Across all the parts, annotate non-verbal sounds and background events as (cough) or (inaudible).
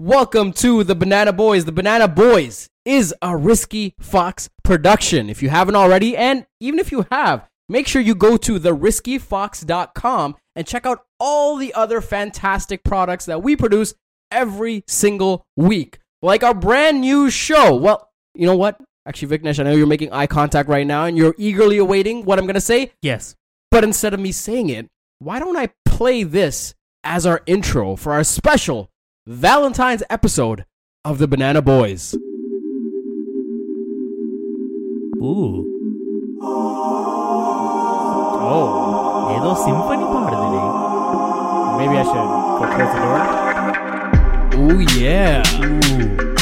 Welcome to the Banana Boys. The Banana Boys is a Risky Fox production. If you haven't already, and even if you have, make sure you go to theriskyfox.com and check out all the other fantastic products that we produce every single week. Like our brand new show. Well, you know what? Actually, Viknesh, I know you're making eye contact right now and you're eagerly awaiting what I'm going to say. Yes. But instead of me saying it, why don't I play this as our intro for our special Valentine's episode of the Banana Boys? Ooh. Oh, ఏదో symphony పాడుతుంది maybe I should go close the door. Oh, yeah. Oh!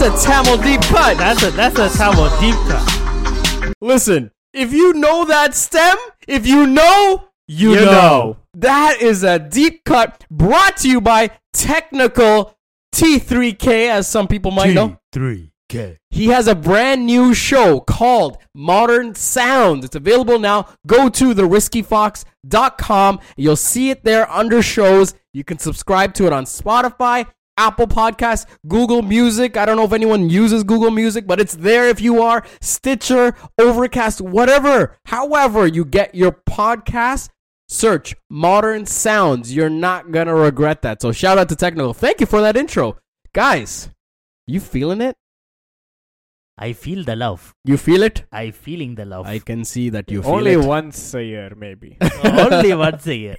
That's a Tamil deep cut. That's a that's a Tamil deep cut. Listen, if you know that stem, if you know, you, You know. know. That is a deep cut brought to you by Technical T3K, as some people might know. T3K. He has a brand new show called Modern Sounds. It's available now. Go to theriskyfox.com. You'll see it there under shows. You can subscribe to it on Spotify, Apple Podcasts, Google Music. I don't know if anyone uses Google Music, but it's there if you are. Stitcher, Overcast, whatever. However, you get your podcast. Search Modern Sounds. You're not going to regret that. So shout out to Technical. Thank you for that intro. Guys, you feeling it? I feel the love. You feel it? I feeling the love. I can see that you feel Only it. once a year, maybe. (laughs) (laughs) Only once a year.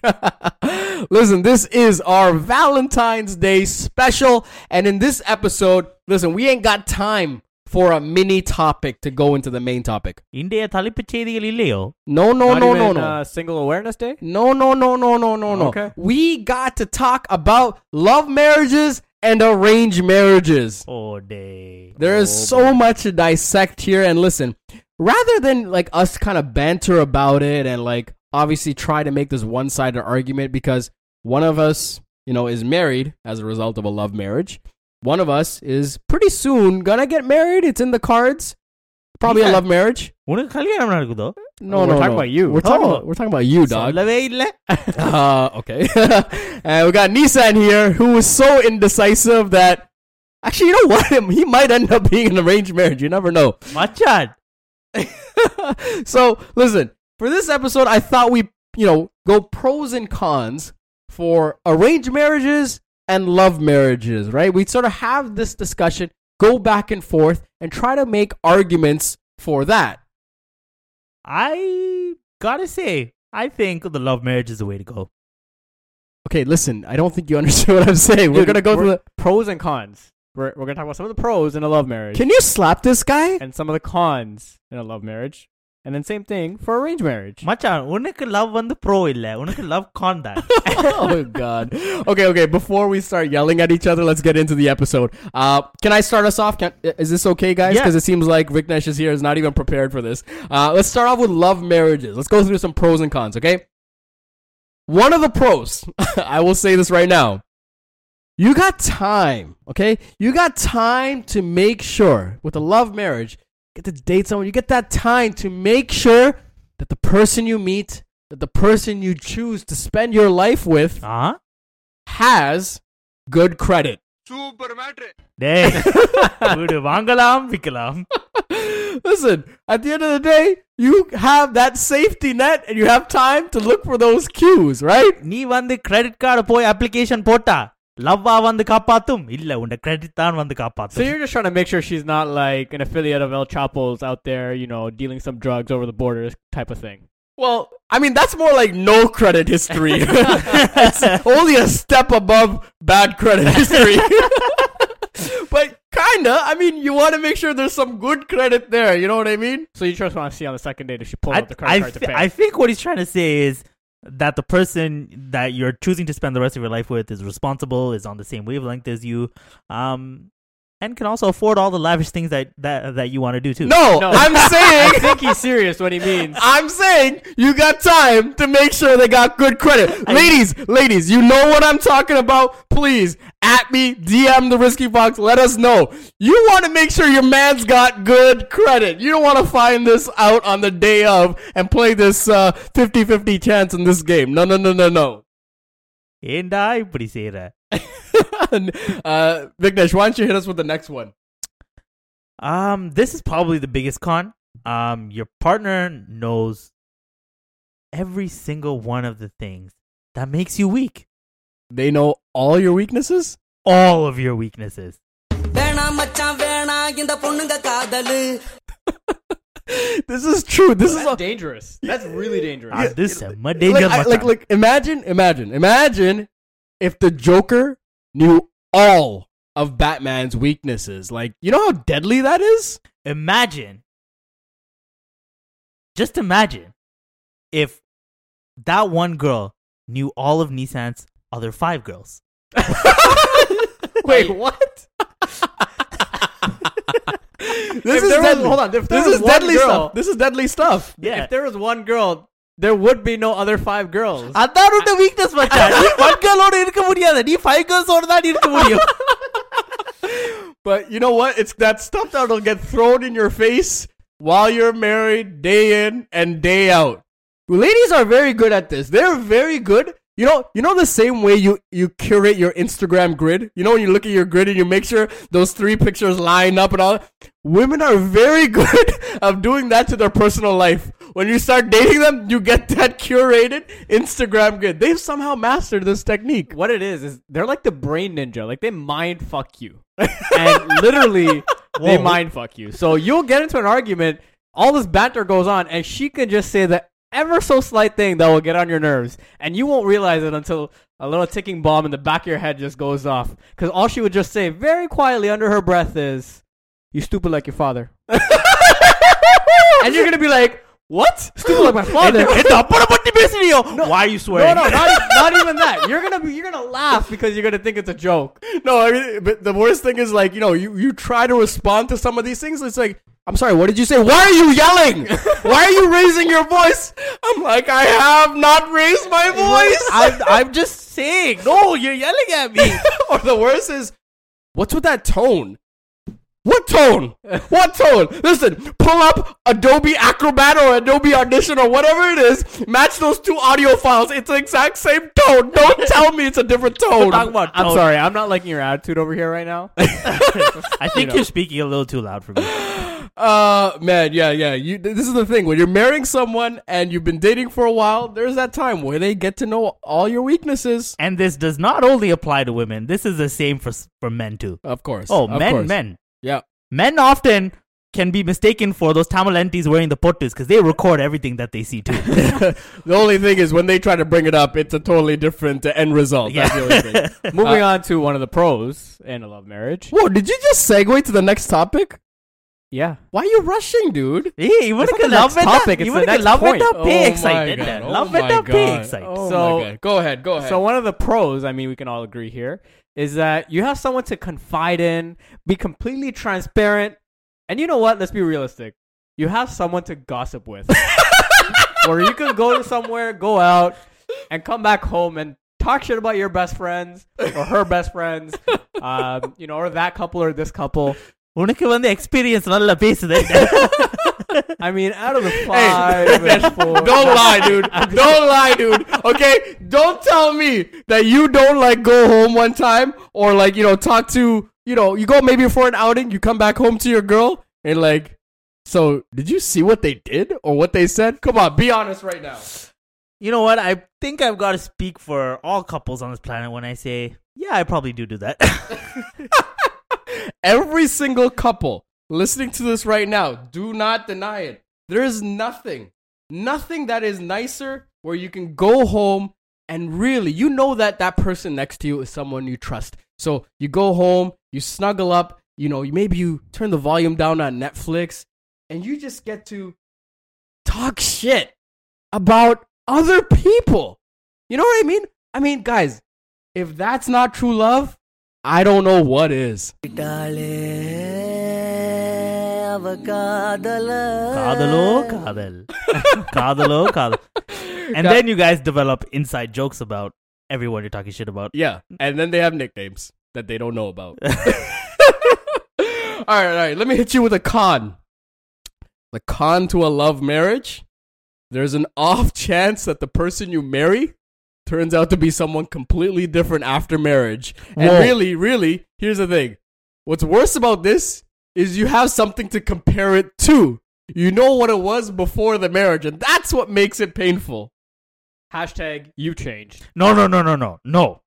(laughs) listen, this is our Valentine's Day special. And in this episode, listen, we ain't got time for a mini topic to go into the main topic. இன்றைய தலைப்புச் செய்திகள் இல்லையோ No, no, Not no, no, even, no. Uh, Single Awareness Day. No, no, no, no, no, no, no. Okay. We got to talk about love marriages and arranged marriages. Oh day. There is Oh, so much to dissect here. And listen, rather than like us kind of banter about it and like obviously try to make this one sided argument because one of us, you know, is married as a result of a love marriage. One of us is pretty soon gonna get married. It's in the cards. Probably a Yeah. love marriage. உனக்கு கல்யாணம் நடக்குதோ No, Oh, we're no, talking no. about you. We're talking Oh. about we're talking about you, dog. சொல்லவே இல்ல (laughs) Uh, okay. (laughs) and we got Nissan here, who is so indecisive that actually, you know what? (laughs) He might end up being an arranged marriage. You never know. மச்சான் so listen, for this episode, I thought we, you know, go pros and cons for arranged marriages and love marriages, right? We sort of have this discussion, go back and forth, and try to make arguments for that. I gotta say I think the love marriage is the way to go. Okay, listen, I don't think you (laughs) understand what I'm saying. we're Dude, gonna go through the. pros and cons. We're, we're gonna talk about some of the pros in a love marriage Can you slap this guy? and some of the cons in a love marriage, and then same thing for arranged marriage. மச்சான் உனக்கு love வந்து pro இல்ல உனக்கு love Khan (laughs) oh god. Okay, okay. Before we start yelling at each other, let's get into the episode. Uh, can I start us off? Can, is this okay, guys? Because yeah. it seems like Viknesh is here is not even prepared for this. Uh, let's start off with love marriages. Let's go through some pros and cons. Okay. One of the pros, (laughs) I will say this right now. You got time, okay? You got time to make sure with a love marriage get to date someone. You get that time to make sure that the person you meet, that the person you choose to spend your life with ah has good credit. டேய் வீடு வாங்கலாம் விக்கலாம் (laughs) Listen, at the end of the day, you have that safety net and you have time to look for those cues, right? நீ வந்து credit card போய் application போட்டா லவ்வா வந்து காப்பாத்தும் இல்ல உண்ட கிரெடிட் தான் வந்து So காப்பாத்தும் you're just trying to make sure she's not like an affiliate of El Chapo's out there, you know, dealing some drugs over the border type of thing. Well, I mean, that's more like no credit history. (laughs) it's only a step above bad credit history. (laughs) but kinda, I mean, you want to make sure there's some good credit there, you know what I mean? So you just want to see on the second date if she pulls I, out the credit I, card to thi- pay. I think what he's trying to say is that the person that you're choosing to spend the rest of your life with is responsible, is on the same wavelength as you. Um, and can also afford all the lavish things that that, that you want to do too. No, no. I'm (laughs) saying I think he's serious what he means. (laughs) I'm saying you got time to make sure they got good credit. I, ladies, ladies, you know what I'm talking about. Please at me, DM the Risky Fox, let us know. You want to make sure your man's got good credit. You don't want to find this out on the day of and play this uh, 50-50 chance in this game. No, no, no, no, no. And I appreciate that? (laughs) on. Uh, Vignesh, why don't you hit us with the next one? Um, this is probably the biggest con. Um, your partner knows every single one of the things that makes you weak. They know all your weaknesses? All of your weaknesses. (laughs) this is true. This well, is a- dangerous. That's really dangerous. Yeah, this is like, dangerous. Like, like, imagine, imagine, imagine if the Joker knew all of Batman's weaknesses. Like, you know how deadly that is? imagine, just imagine, if that one girl knew all of Nissan's other five girls. (laughs) Wait, what? (laughs) This If is there was- deadly. hold on, this is deadly girl- stuff. This is deadly stuff. Yeah. If there was one girl, there would be no other five girls. அதான் உன்னோட weakness மச்சான் நீ one girl-ஓட இருக்க முடியாது நீ five girls-ஓட தான் இருக்க முடியும் But you know what? It's that stuff that'll get thrown in your face while you're married, day in and day out. Ladies are very good at this. They're very good. you know, you know the same way you you curate your Instagram grid. You know when you look at your grid and you make sure those three pictures line up and all. Women are very (laughs) good of doing that to their personal life. When you start dating them, you get that curated Instagram grid. They've somehow mastered this technique. what it is is they're like the brain ninja. Like they mind fuck you, (laughs) and literally they mind fuck you. So you'll get into an argument, all this banter goes on, and she can just say the ever so slight thing that will get on your nerves, and you won't realize it until a little ticking bomb in the back of your head just goes off. Because all she would just say very quietly under her breath is, "You stupid like your father," and you're gonna be like. What? Stupid like my (laughs) father. (laughs) no, Why are you swearing? No, no, not, (laughs) not, even that. You're gonna be, you're gonna laugh because you're gonna think it's a joke. No, I mean, but the worst thing is like you know you you try to respond to some of these things. It's like I'm sorry, what did you say? Why are you yelling? Why are you raising your voice? I'm like I have not raised my voice. I'm, I'm just saying no you're yelling at me (laughs) or the worst is what's with that tone? What tone? What tone? Listen, pull up Adobe Acrobat or Adobe Audition or whatever it is. Match those two audio files. It's the exact same tone. Don't (laughs) tell me it's a different tone. Talk about I'm sorry, I'm not liking your attitude over here right now. (laughs) I think know. you're speaking a little too loud for me (gasps) Uh, man, yeah, yeah. You. This is the thing when you're marrying someone and you've been dating for a while. There's that time where they get to know all your weaknesses. and this does not only apply to women this is the same for for men too Of course. oh of men course. men yeah. Men often can be mistaken for those Tamalentis wearing the potus because they record everything that they see too. (laughs) the only thing is when they try to bring it up, it's a totally different end result. Yeah. That's the only thing. (laughs) Moving uh, on to one of the pros and a love marriage. Whoa, did you just segue to the next topic? Yeah. Why are you rushing, dude? Hey, you wouldn't love topic. It's you wouldn't love with the oh excited. Love oh with the excited. Oh so go ahead, go ahead. So one of the pros, I mean, we can all agree here, is that you have someone to confide in, be completely transparent, and you know what? Let's be realistic. You have someone to gossip with, (laughs) where you can go to somewhere, go out, and come back home and talk shit about your best friends or her best friends, (laughs) um, you know, or that couple or this couple. உனக்கு வந்து experience நல்லா பேசுது (laughs) I mean, out of the five, and (laughs) four, don't lie, dude. Don't lie, dude. Okay? Don't tell me that you don't like go home one time or like, you know, talk to, you know, you go maybe for an outing, you come back home to your girl and like, so did you see what they did or what they said? Come on, be honest right now. you know what I think I've got to speak for all couples on this planet when I say yeah I probably do do that (laughs) (laughs) Every single couple listening to this right now, do not deny it. There is nothing, nothing that is nicer where you can go home and really, you know that that person next to you is someone you trust. So you go home, you snuggle up, you know, maybe you turn the volume down on Netflix, and you just get to talk shit about other people. You know what I mean? I mean, guys, if that's not true love, I don't know what is. Darling. அவ காதல Kadalo, kadal. Kadalo, kadal. And then you guys develop inside jokes about everyone you're talking shit about. Yeah, and then they have nicknames that they don't know about. (laughs) all right, all right. Let me hit you with a con. The con to a love marriage. There's an off chance (laughs) that the person you marry turns out to be someone completely different after marriage. And Whoa. really, really, here's the thing. What's worse about this is you have something to compare it to. You know what it was before the marriage, and that's what makes it painful. Hashtag you changed. No, no, no, no, no, no.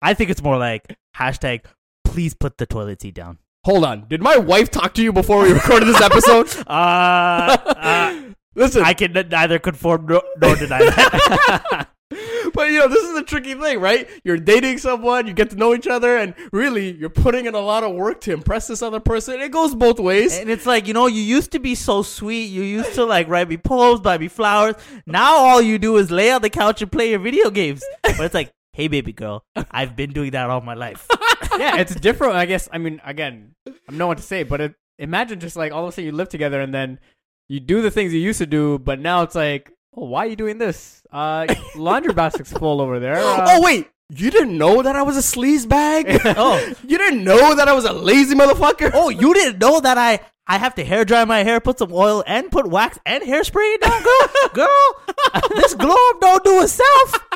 I think it's more like hashtag please put the toilet seat down. Hold on. Did my wife talk to you before we recorded this episode? (laughs) Uh, uh (laughs) Listen, I can neither confirm nor, nor deny that. (laughs) (laughs) but you know, this is the tricky thing, right? You're dating someone, you get to know each other, and really, you're putting in a lot of work to impress this other person. It goes both ways. and it's like, you know, you used to be so sweet. You used to like write me poems, buy me flowers. Now all you do is lay on the couch and play your video games. But it's like, (laughs) hey, baby girl, I've been doing that all my life. (laughs) yeah, it's different. I guess. I mean, again, I'm no one to say, but it, imagine just like all of a sudden you live together and then you do the things you used to do, but now it's like, oh, why are you doing this? Uh, (laughs) laundry basket's full over there. (gasps) Uh, oh wait, you didn't know that I was a sleaze bag? (laughs) Oh. (laughs) you didn't know that I was a lazy motherfucker? Oh, you didn't know that I I have to hair dry my hair, put some oil, and put wax and hairspray down, girl. girl, this glow up don't do itself.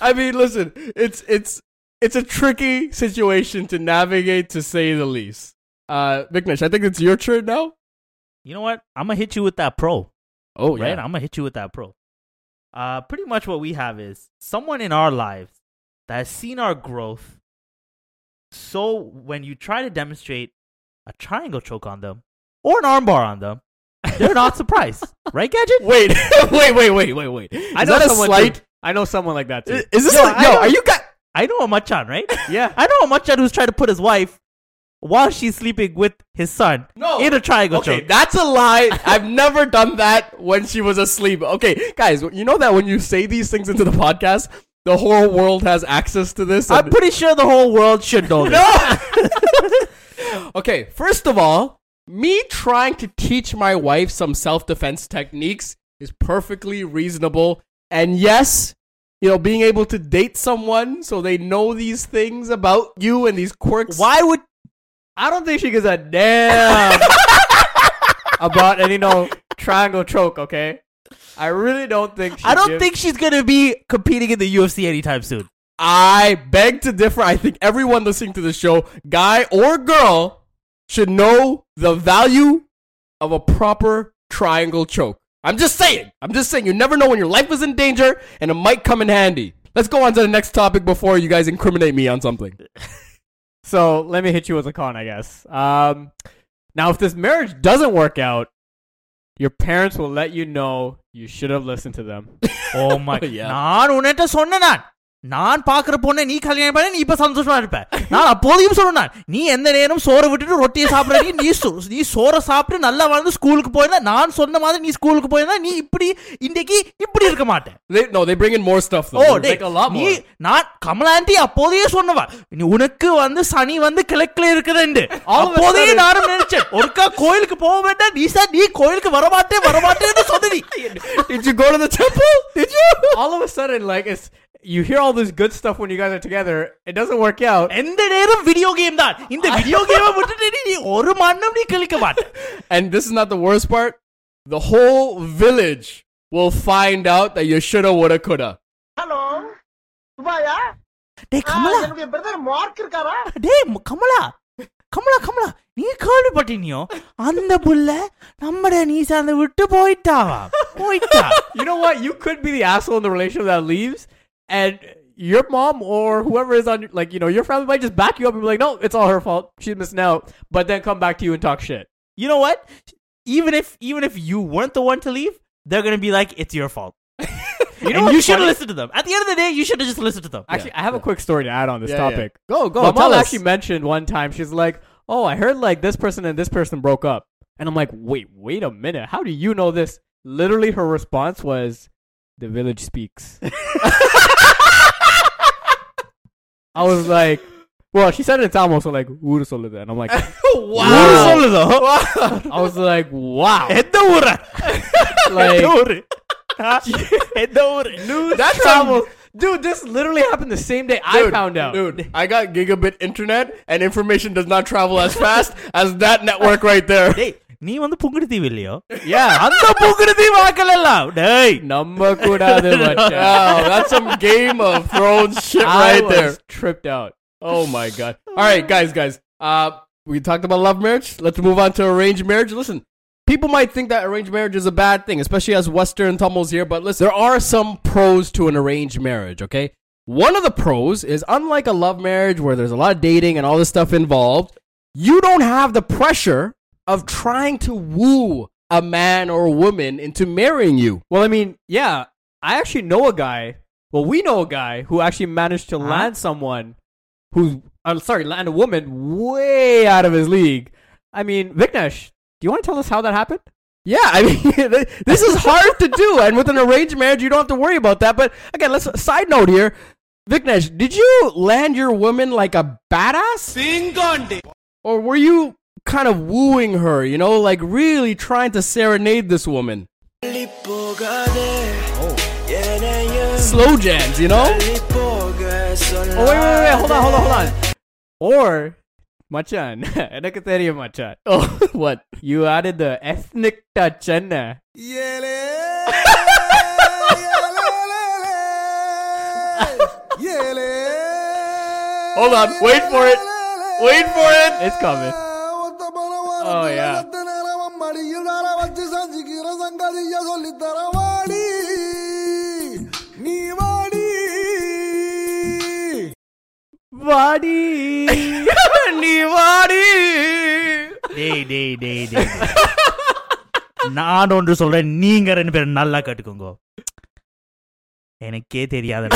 I mean, listen, it's it's it's a tricky situation to navigate, to say the least. Uh, Viknesh, I think it's your turn now. You know what? I'm gonna hit you with that pro. Oh right? I'm gonna hit you with that pro. Uh, pretty much what we have is someone in our lives that has seen our growth. So when you try to demonstrate a triangle choke on them or an armbar on them, they're not surprised, (laughs) right, Gadget? Wait, (laughs) wait, wait, wait, wait, wait. I Is know that a someone. slight? Too. I know someone like that too. Is is this Yo, like, yo? don't- Are you got? I know a Machan, right? (laughs) yeah. I know a Machan who's trying to put his wife while she's sleeping with his son No. in a triangle Okay, choke. that's a lie. I've never done that when she was asleep. Okay, guys, you know that when you say these things into the podcast, the whole world has access to this. I'm pretty sure the whole world should know this. (laughs) okay, first of all, me trying to teach my wife some self defense techniques is perfectly reasonable. And yes, you know, being able to date someone so they know these things about you and these quirks. Why would I don't think she gives a damn (laughs) about any no triangle choke. Okay. I really don't think. She I don't gives- think she's gonna be competing in the UFC anytime soon. I beg to differ. I think everyone listening to the show, guy or girl, should know the value of a proper triangle choke. I'm just saying. I'm just saying. You never know when your life is in danger and it might come in handy. Let's go on to the next topic before you guys incriminate me on something. (laughs) So let me hit you with a con, I guess. Um, now, if this marriage doesn't work out, your parents will let you know you should have listened to them. Oh my (laughs) Yeah. நான் உன்கிட்ட சொன்னேன் நான் நான் பாக்குற பொண்ணை நீ கல்யாணம் பண்ண நீ இப்ப சந்தோஷமா இருப்ப நான் அப்போதையும் சொன்னேன் நீ எந்த நேரம் சோறை விட்டுட்டு ரொட்டியை சாப்பிடுற நீ நீ சோறை சாப்பிட்டு நல்லா வாழ்ந்து ஸ்கூலுக்கு போயிருந்தா நான் சொன்ன மாதிரி நீ ஸ்கூலுக்கு போயிருந்தா நீ இப்படி இன்னைக்கு இப்படி இருக்க மாட்டேன் no, they bring in more stuff though. O They டேய், make a lot நீ more. நான் கமலா ஆண்டி அப்போதையே சொன்னவா நீ உனக்கு வந்து சனி வந்து கிழக்குல a அப்போதையே நானும் நினைச்சேன் ஒருக்கா கோயிலுக்கு போக வேண்டாம் நீ சார் நீ கோயிலுக்கு சொன்ன Did you go to the temple? Did you? All of a sudden, like it's you hear all this good stuff when you guys are together. It doesn't work out. எந்த நேரம் வீடியோ கேம் தான் இந்த video கேமை விட்டுட்டு நீ- நீ ஒரு மண்ணும் நீ கிழிக்க மாட்ட And this is not the worst part. The whole village will find out that you shoulda, woulda, coulda. Hello சுபாயா டேய் கமலா என்னுடைய பிரதர் மார்க் இருக்காரா டேய் ம- கமலா கமலா கமலா நீ கேள்விப்பட்டினியோ அந்த புள்ள நம்மட நீ சார்ந்த விட்டு போயிட்டாவா போயிட்டா You know what? You could be the asshole in the relationship that leaves, and your mom or whoever is on, your- like you know, your family might just back you up and be like, "No, it's all her fault. She's missing out." But then come back to you and talk shit. you know what even if even if you weren't the one to leave they're gonna be like it's your fault (laughs) You know and you should have listened to them at the end of the day you should have just listened to them Actually, I have a quick story to add on this Yeah, yeah. topic. Go, go. My tell mom us. actually mentioned one time she's like, "Oh, I heard like this person and this person broke up," and I'm like, "Wait, wait a minute. How do you know this?" Literally, her response was, "The village speaks." (laughs) I was like, well, she said it in Tamil, so like, ஊரு சொல்லுது. And I'm like, (laughs) wow. சொல்லுதோ I was like, wow. (laughs) எந்த ஊரு Like, எந்த ஊரு எந்த ஊரு That's travel. Dude, this literally happened the same day I Dude, found out. Dude, I got gigabit internet and information does not travel as fast as that network right there. டேய் நீ வந்து புங்குடு தீவு இல்லையோ (laughs) Yeah. அந்த புங்குடு தீவு ஆக்கலாம் டேய் நம்ப கூடாது (laughs) மச்சான். Wow, that's some Game of Thrones shit I right was there. tripped out. Oh my god. All right, guys, guys. Uh, we talked about love marriage. Let's move on to arranged marriage. Listen, people might think that arranged marriage is a bad thing, especially as Western Tamils here. But listen, there are some pros to an arranged marriage. Okay, one of the pros is unlike a love marriage where there's a lot of dating and all this stuff involved, you don't have the pressure of trying to woo a man or a woman into marrying you. Well, I mean, yeah, I actually know a guy. Well, we know a guy who actually managed to Huh? land someone who, I'm sorry, land a woman way out of his league. I mean, Viknesh, do you want to tell us how that happened? Yeah, I mean, (laughs) this is hard to do, and with an arranged marriage, you don't have to worry about that. But again, let's side note here. Viknesh, did you land your woman like a badass? Or were you kind of wooing her, you know, like really trying to serenade this woman. Slow jams, you know? Oh, wait, wait, wait, hold on, hold on, hold on. Or, Machan, (laughs) Enakatariya Machan. (laughs) Oh, what? You added the ethnic touch, Anna. (laughs) hold on, wait for it. Wait for it. It's coming Oh, yeah. Vadi. நீ வாடி. டேய் டேய் டேய் டேய் நான் ஒன்று சொல்றேன் நீங்க ரெண்டு பேரும் நல்லா கட்டுக்கோங்க எனக்கே தெரியாத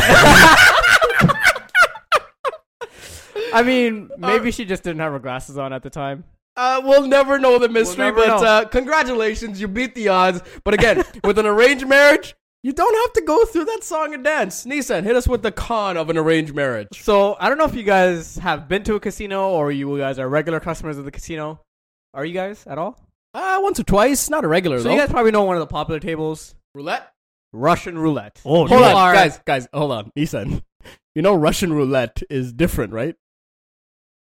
I mean, maybe she just didn't have her glasses on at the time. Uh, we'll never know the mystery, never but. Uh, congratulations, you beat the odds. But again, (laughs) with an arranged marriage, you don't have to go through that song and dance. Nissan, hit us with the con of an arranged marriage. So I don't know if you guys have been to a casino or you guys are regular customers of the casino. Are you guys at all? Uh, once or twice, not a regular So though. you guys probably know one of the popular tables, roulette. Russian roulette. Oh, Hold on, are- guys, guys, hold on, Nissan. (laughs) You know Russian roulette is different, right?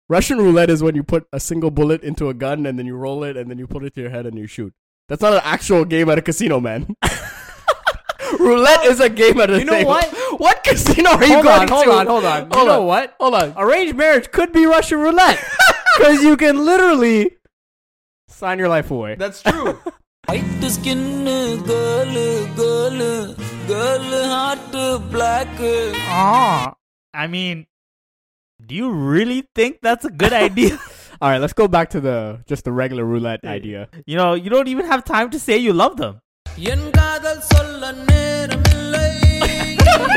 Russian roulette is when you put a single bullet into a gun and then you roll it and then you put it to your head and you shoot. That's not an actual game at a casino, man. (laughs) (laughs) roulette is a game at a You know table. what? (laughs) What casino are you Hold going on, hold to? on, hold on. You Hold know on. what? Hold on. Arranged marriage could be Russian roulette because you can literally sign your life away. That's true. White skin, girl, girl, girl, black. Ah, I mean, do you really think that's a good idea? (laughs) All right, let's go back to the just the regular roulette idea. you know, you don't even have time to say you love them. (laughs) என் காதல் சொல்ல நேரமில்லை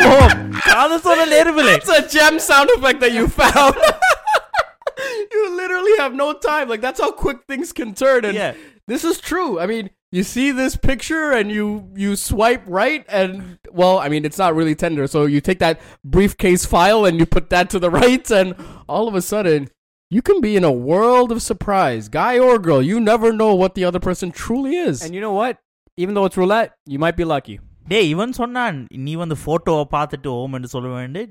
Oh, காதல் சொல்ல நேரமில்லை. It's a gem sound effect that you found. (laughs) you literally have no time. Like that's how quick things can turn. And Yeah. this is true. I mean, you see this picture and you you swipe right and well i mean it's not really Tinder. So you take that briefcase file and you put that to the (laughs) right and all of a sudden you can be in a world of surprise guy or girl. You never know what the other person truly is. And you know what? Even though it's roulette you might be lucky. டே இவன் சொன்னான் நீ வந்து ஃபோட்டோவை பார்த்துட்டு ஓமென்னு சொல்ல வேண்டிய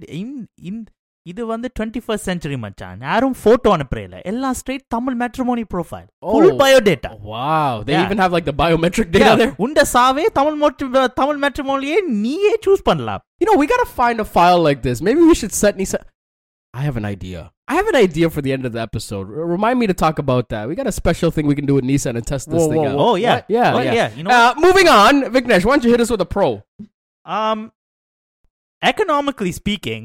இது வந்து டுவெண்ட்டி ஃபர்ஸ்ட் சென்ச்சுரி மச்சான் யாரும் போட்டோ அனுப்புறேல எல்லாம் straight Tamil matrimony profile full Oh. Biodata wow, they Yeah. even have like the biometric data there. உண்ட சாவே தமிழ் மோட்டு தமிழ் மேட்ரிமோனியே நீயே சூஸ் பண்ணலாம் You know, we gotta find a file like this. Maybe we should set Nisa. I have an idea. I have an idea for the end of the episode. R- remind me to talk about that. We got a special thing we can do with Nisa and test this Whoa, thing whoa, out. whoa. Oh yeah, What? Yeah, oh, yeah. yeah. You know, Uh, moving on, Vignesh, why don't you hit us with a pro? um, economically speaking,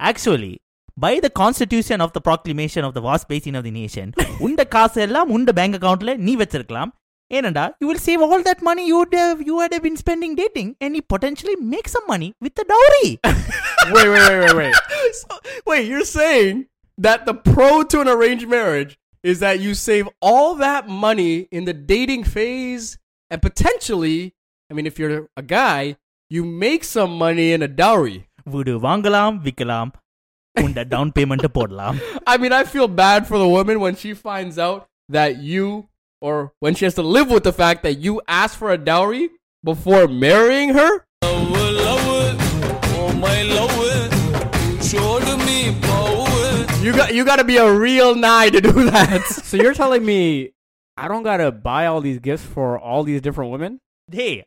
actually, by the constitution of the proclamation of the vast basin of the nation, (laughs) உண்ட காசு எல்லாம் உண்ட bank அக்கவுண்ட்ல நீ வச்சிருக்கலாம் ஏனண்டா you will save all that money you would have you would have been spending dating and you potentially make some money with the dowry. Wait, wait, wait, wait, wait. (laughs) So, wait, you're saying that the pro to an arranged marriage is that you save all that money in the dating phase and potentially, I mean, if you're a guy, you make some money in a dowry. வீடு வாங்கலாம் விற்கலாம் உண்ட down payment போடலாம் I mean, I feel bad for the woman when she finds out that you, or when she has to live with the fact that you asked for a dowry before marrying her. You got you got to be a real nigh to do that. (laughs) So you're telling me I don't gotta buy all these gifts for all these different women? டேய்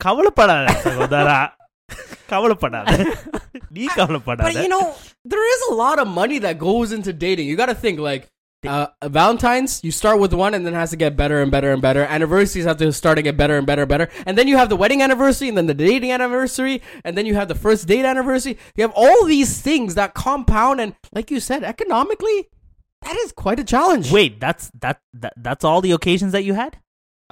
கவலைப்படாத சகோதரா கவலைப்படாத நீ கவலைப்படாத but (laughs) you know, there is a lot of money that goes into dating. You got to think like. Uh, Valentine's, you start with one and then it has to get better and better and better. Anniversaries have to start to get better and better and better. And then you have the wedding anniversary and then the dating anniversary and then you have the first date anniversary. You have all these things that compound and like you said, economically, that is quite a challenge. Wait, that's that, that that's all the occasions that you had?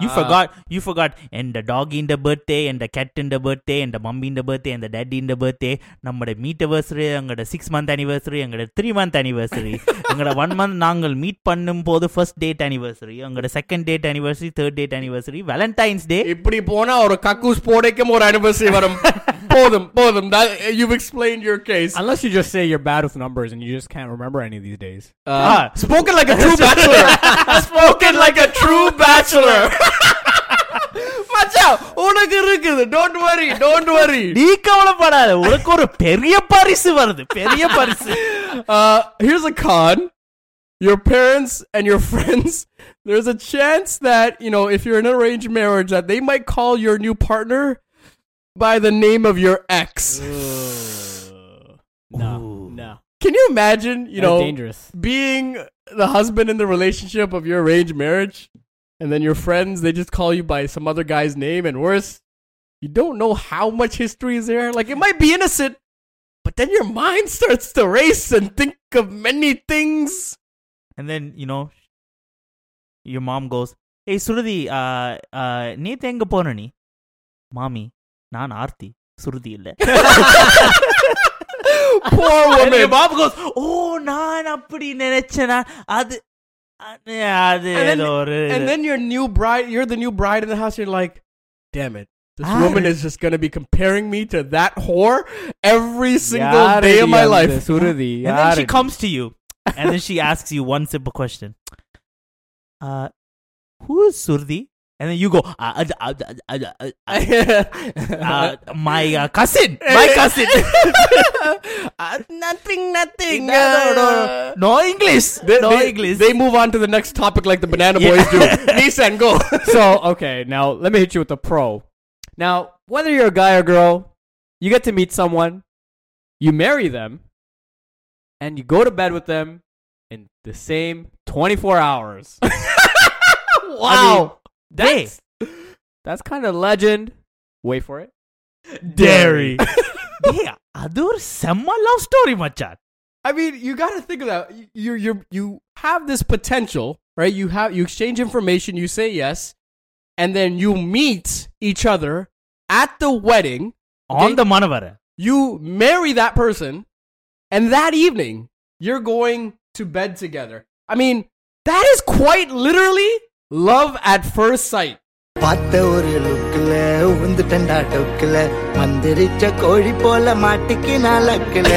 You Uh, forgot you forgot and the dog in the birthday and the cat in the birthday and the mummy in the birthday and the daddy in the birthday நம்மட meet anniversary எங்களோட six month anniversary எங்களோட three month anniversary எங்களோட one month நாங்கள் meet பண்ணும் போது first date anniversary எங்களோட second date anniversary third date anniversary Valentine's Day இப்படி போனா ஒரு கக்கூஸ் போடைக்கும் ஒரு anniversary வரும் போதும் போதும் that you've explained your case Unless you just say you're bad with numbers and you just can't remember any of these days. uh, Ah. spoken like a true bachelor (laughs) spoken like a true bachelor (laughs) மச்சான் உனக்கு இருக்குது don't worry don't worry நீ கவலைப்படாத உனக்கு ஒரு பெரிய பரிசு வருது பெரிய பரிசு uh, here's a con your parents and your (laughs) friends there's a chance that you know if you're in an arranged marriage that they might call your new partner by the name of your ex No, Ooh. no. can you imagine you That's know dangerous. being the husband in the relationship of your arranged marriage and then your friends they just call you by some other guy's name and worse you don't know how much history is there like it might be innocent but then your mind starts to race and think of many things and then you know your mom goes hey Shruti uh, uh, நேத்து எங்க போன நீ மாமி நான் ஆர்த்தி சுருதி இல்ல (laughs) poor And your woman mom goes (laughs) ஓ நான் அப்படி நினைச்சேனா அது அது அது And then- ஏதோ ஒரு and then your new bride you're the new bride in the house you're like damn it this Ah. woman is just going to be comparing me to that whore every single Yaaradi day of my அந்த life Shruti and then she Yaaradi? comes to you and then she (laughs) asks you one simple question uh who is Surdi And then you go uh, uh, uh, uh, uh, uh, uh, (laughs) my uh, cousin (laughs) my cousin (laughs) Uh, nothing, nothing. no, no, Uh, no English They, no they- English they move on to the next topic like the Banana Yeah. Boys do. Nissan, go. so okay, now let me hit you with the pro. Now, whether you're a guy or girl, you get to meet someone, you marry them, and you go to bed with them in the same 24 hours. wow. That's that's kind of legend. Wait for it. Dairy. (laughs) yeah, love story machan. I mean, you got to think of that. You you you have this potential, right? You have you exchange information, you say yes, and then you meet each other at the wedding on the manavara. You marry that person, and that evening you're going to bed together. I mean, that is quite literally love at first sight. பார்த்த ஒரு லுக்குல உந்துட்டண்டா டொக்குல மந்திரிச்ச கோழி போல மாட்டிக்கு நாளக்குல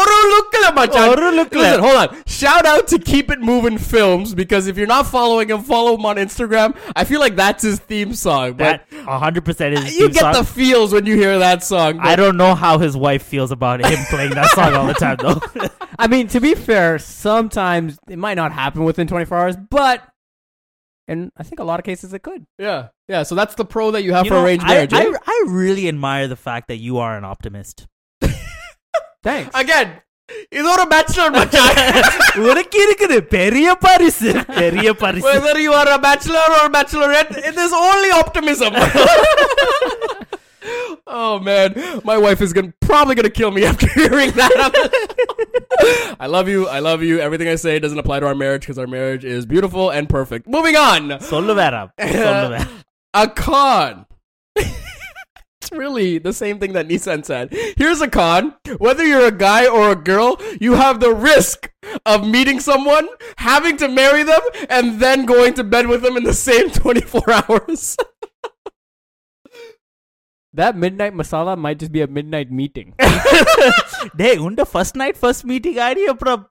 Oru Lukla, machan. Oru Lukla. Listen, hold on. Shout out to Keep It Moving Films because if you're not following him, follow him on Instagram. I feel like that's his theme song. But that 100% is his you theme get song. the feels when you hear that song. I don't know how his wife feels about him playing that song all the time though (laughs) I mean, to be fair, sometimes it might not happen within 24 hours, but in I think a lot of cases it could. yeah, yeah. So that's the pro that you have You for know, arranged I, marriage. I, eh? I really admire the fact that you are an optimist. Thanks. Again, இது ஒரு bachelor machan. உனக்கு இருக்குது பெரிய பரிசு பெரிய பரிசு Whether you are a bachelor or a bachelorette, it is only optimism. (laughs) oh man, my wife is gonna probably gonna kill me after hearing that. (laughs) (laughs) I love you. I love you. Everything I say doesn't apply to our marriage because our marriage is beautiful and perfect. Moving on. Sollu (laughs) A con. (laughs) it's really the same thing that Nissan said. Here's a con. Whether you're a guy or a girl, you have the risk of meeting someone, having to marry them, and then going to bed with them in the same 24 hours. that midnight masala might just be a midnight meeting. (laughs) டேய் உண்ட first night first meeting ஆடி அப்புறம்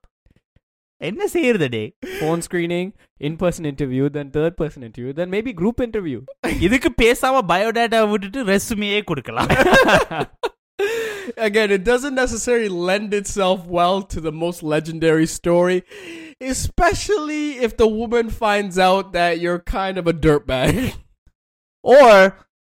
என்ன செய்யறது டே Phone screening, in-person interview, then third-person interview, then maybe group interview. இதுக்கு பேசாம biodata விட்டுட்டு resume கொடுக்கலாம் Again, it doesn't necessarily lend itself well to the most legendary story, especially if the woman finds out that you're kind of a dirtbag. or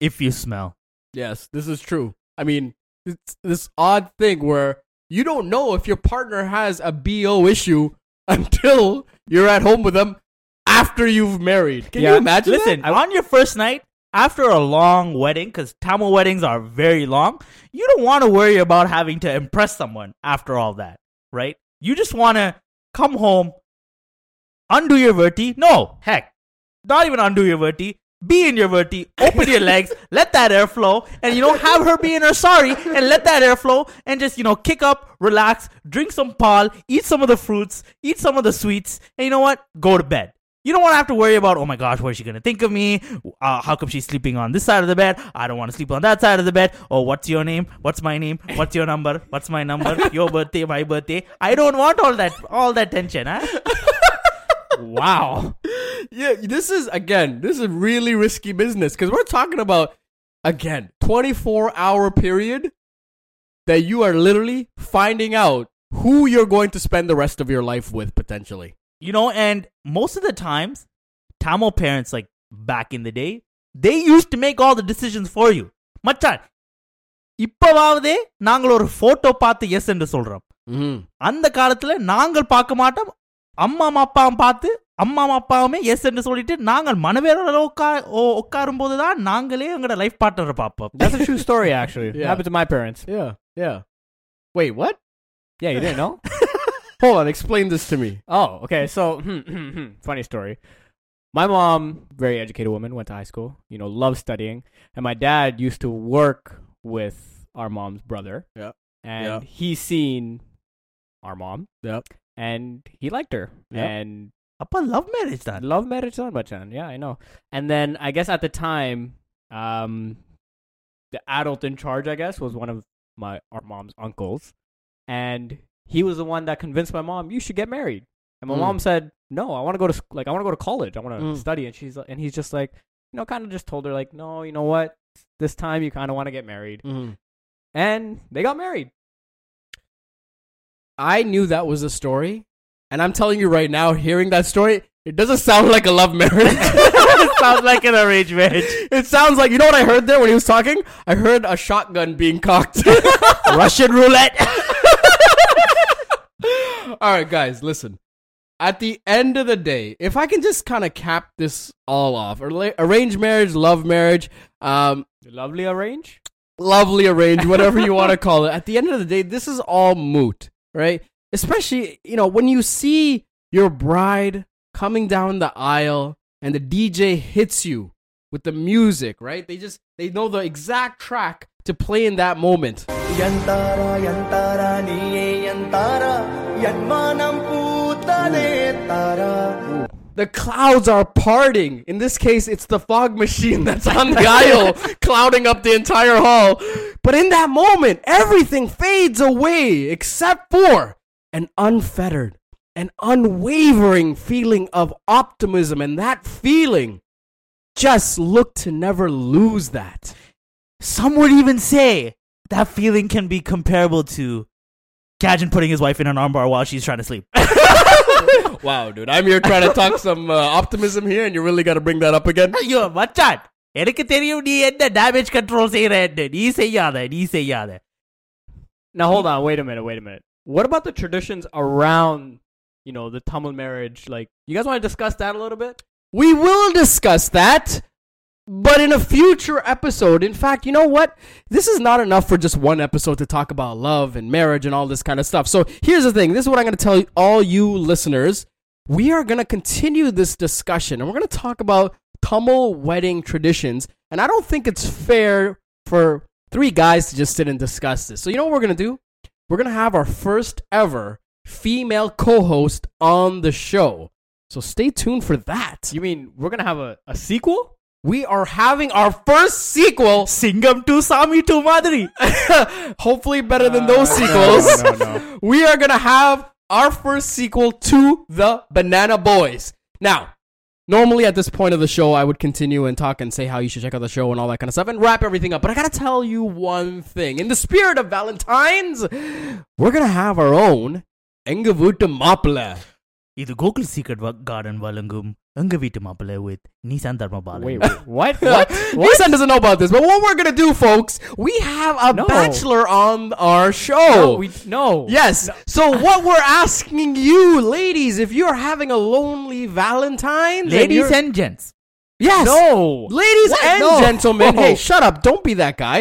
if you smell yes, this is true. I mean, it's this odd thing where you don't know if your partner has a BO issue (laughs) until you're at home with them after you've married. Can you imagine? Listen, that? on your first night, after a long wedding, because Tamil weddings are very long, you don't want to worry about having to impress someone after all that, right? You just want to come home, undo your verti. No, heck, not even undo your verti. Be in your verti, open your legs, (laughs) let that air flow, and you know, have her be in her sorry and let that air flow and just, you know, kick up, relax, drink some pal, eat some of the fruits, eat some of the sweets, and you know what? Go to bed. You don't want to have to worry about, oh my gosh, what is she going to think of me? Uh, how come she's sleeping on this side of the bed? I don't want to sleep on that side of the bed. Oh, what's your name? What's my name? What's your number? What's my number? (laughs) Your birthday, my birthday. I don't want all that, all that tension, huh? (laughs) wow yeah, this is again, this is really risky business because we're talking about again 24 hour period that you are literally finding out who you're going to spend the rest of your life with potentially. You know, and most of the times, Tamil parents, like back in the day, they used to make all the decisions for you. மச்சான் இப்பவாவதே நாங்கள் ஒரு photo பார்த்து S என்று சொல்றோம் Mm-hmm. அந்த காலத்துல நாங்கள் பார்க்க மாட்டோம் அம்மா அப்பாவும் பார்த்து அம்மா அப்பாவுமே எஸ் என்று சொல்லிட்டு நாங்கள் மனவேரோட உட்கா உட்காரும் போதுதான் நாங்களே எங்களோட லைஃப் பார்ட்னரை பார்ப்போம் That's a true story, actually. Yeah. Happened to my parents. Yeah, yeah. Wait, what? Yeah, you didn't know? (laughs) Hold on, explain this to me. Oh, okay. So, (laughs) funny story. My mom, very educated woman, went to high school. You know, loved studying, and my dad used to work with our mom's brother. Yeah. and Yeah. he's seen our mom, Yep. and he liked her, Yeah. and அப்ப love marriage தான் love marriage son bachan. Yeah, I know. And then I guess at the time, um, the adult in charge, I guess, was one of my our mom's uncles, and he was the one that convinced my mom you should get married. And my Mm. mom said, "No, I want to go to sc- like I want to go to college. I want to Mm. study." And she's like- and he's just like, you know, kind of just told her like, "No, you know what? This time you kind of want to get married." Mm-hmm. And they got married. I knew that was a story, and I'm telling you right now, hearing that story, it doesn't sound like a love marriage. (laughs) it sounds like an arranged marriage it sounds like you know what I heard there when he was talking. I heard a shotgun being cocked. (laughs) Russian roulette (laughs) all right, guys, listen. At the end of the day, if I can just kind of cap this all off, arranged marriage, love marriage, um, Lovely arrange. lovely arrange, whatever you want to call it. At the end of the day, this is all moot, right? especially you know when you see your bride coming down the aisle and the DJ hits you with the music, right? They just they know the exact track to play in that moment. The clouds are parting. In this case, it's the fog machine that's on the aisle, (laughs) clouding up the entire hall. But in that moment, everything fades away except for an unfettered, an unwavering feeling of optimism. And that feeling, just look to never lose that. Some would even say that feeling can be comparable to Gajan putting his wife in an armbar while she's trying to sleep. (laughs) Wow, dude. I'm here trying to talk some uh, optimism here, and you really got to bring that up again. ஐயோ மச்சான் எனக்கு தெரியும் நீ என்ன damage control செய்யறன்னு நீ செய்யாத நீ செய்யாத Now hold on, wait a minute, wait a minute. What about the traditions around, you know, the Tamil marriage? Like, you guys want to discuss that a little bit? We will discuss that, but in a future episode. In fact, you know what? This is not enough for just one episode to talk about love and marriage and all this kind of stuff. So here's the thing this is what I'm going to tell all you listeners. We are going to continue this discussion and we're going to talk about Tamil wedding traditions. And I don't think it's fair for three guys to just sit and discuss this. So, you know what we're going to do? We're going to have our first ever female co host on the show. So stay tuned for that. You mean we're gonna have a, a sequel? we are having our first sequel. Singam to Sami to Madri. (laughs) Hopefully, better than those sequels. Uh, no, no, no. (laughs) we are gonna have our first sequel to the Banana Boys. Now, normally at this point of the show, I would continue and talk and say how you should check out the show and all that kind of stuff and wrap everything up. But I gotta tell you one thing. In the spirit of Valentine's, we're gonna have our own Engavuta Mapla. இது Gokul secret garden வழங்கும் எங்க வீட்டு மாப்பிள்ளை with Nissan Dharmapalan Wait, wait, what? What? (laughs) Nissan doesn't know about this, but what we're gonna do, folks, we have a No. bachelor on our show. No, we no. Yes. So what we're asking you, ladies, if you're having a lonely Valentine's, and ladies you're- and gents yes, No. ladies What? and No. gentlemen, No. hey, shut up! Don't be that guy.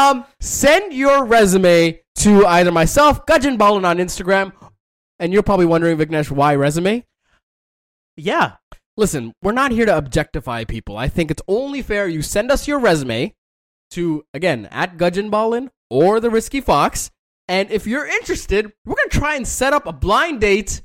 Um, send your resume to either myself, Gudgeon Ballin on Instagram, and you're probably wondering, Viknesh, why resume? yeah Listen, we're not here to objectify people. I think it's only fair you send us your resume to again at Gudgeon Ballin or the Risky Fox. And if you're interested, we're gonna try and set up a blind date.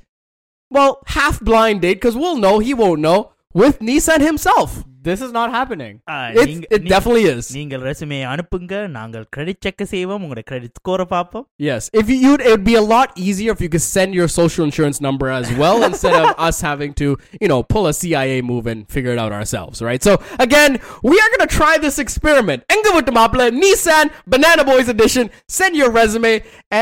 Well, half blind date, because we'll know, he won't know, with Nissan himself This is not happening. Ah, It's, நீங்க- it நீ- definitely is. நீங்கள் ரெசுமே அனுப்புங்க நாங்கள் credit check செய்வோம் உங்களோட credit ஸ்கோரை பார்ப்போம் Yes. If you, you'd, it'd be a lot easier if you could send your social insurance number as well (laughs) instead of us having to, you know, pull a CIA move and figure it out ourselves, right? So again, we are gonna try this experiment. Engavuttamapla, Nissan, Banana Boys edition. Send your resume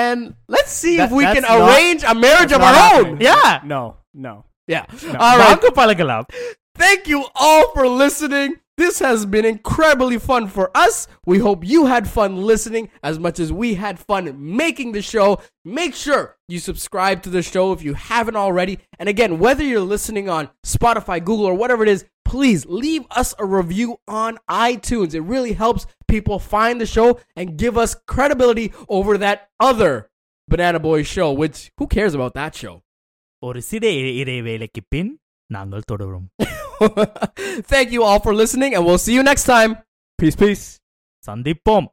and let's see That- if we can that's not- arrange a marriage That's of not our happening. own. Yeah. No, no. Yeah. All right. வாங்க பழகலாம் Thank you all for listening. This has been incredibly fun for us. We hope you had fun listening as much as we had fun making the show. Make sure you subscribe to the show if you haven't already. And again, whether you're listening on Spotify, Google, or whatever it is, please leave us a review on iTunes. It really helps people find the show and give us credibility over that other Banana Boys show, which who cares about that show? ஒரு சிறு இ- இடைவேளைக்கு பின் நாங்கள் தொடரும் (laughs) (laughs) thank you all for listening, and we'll see you next time. Peace, peace. Sandeep Bomb.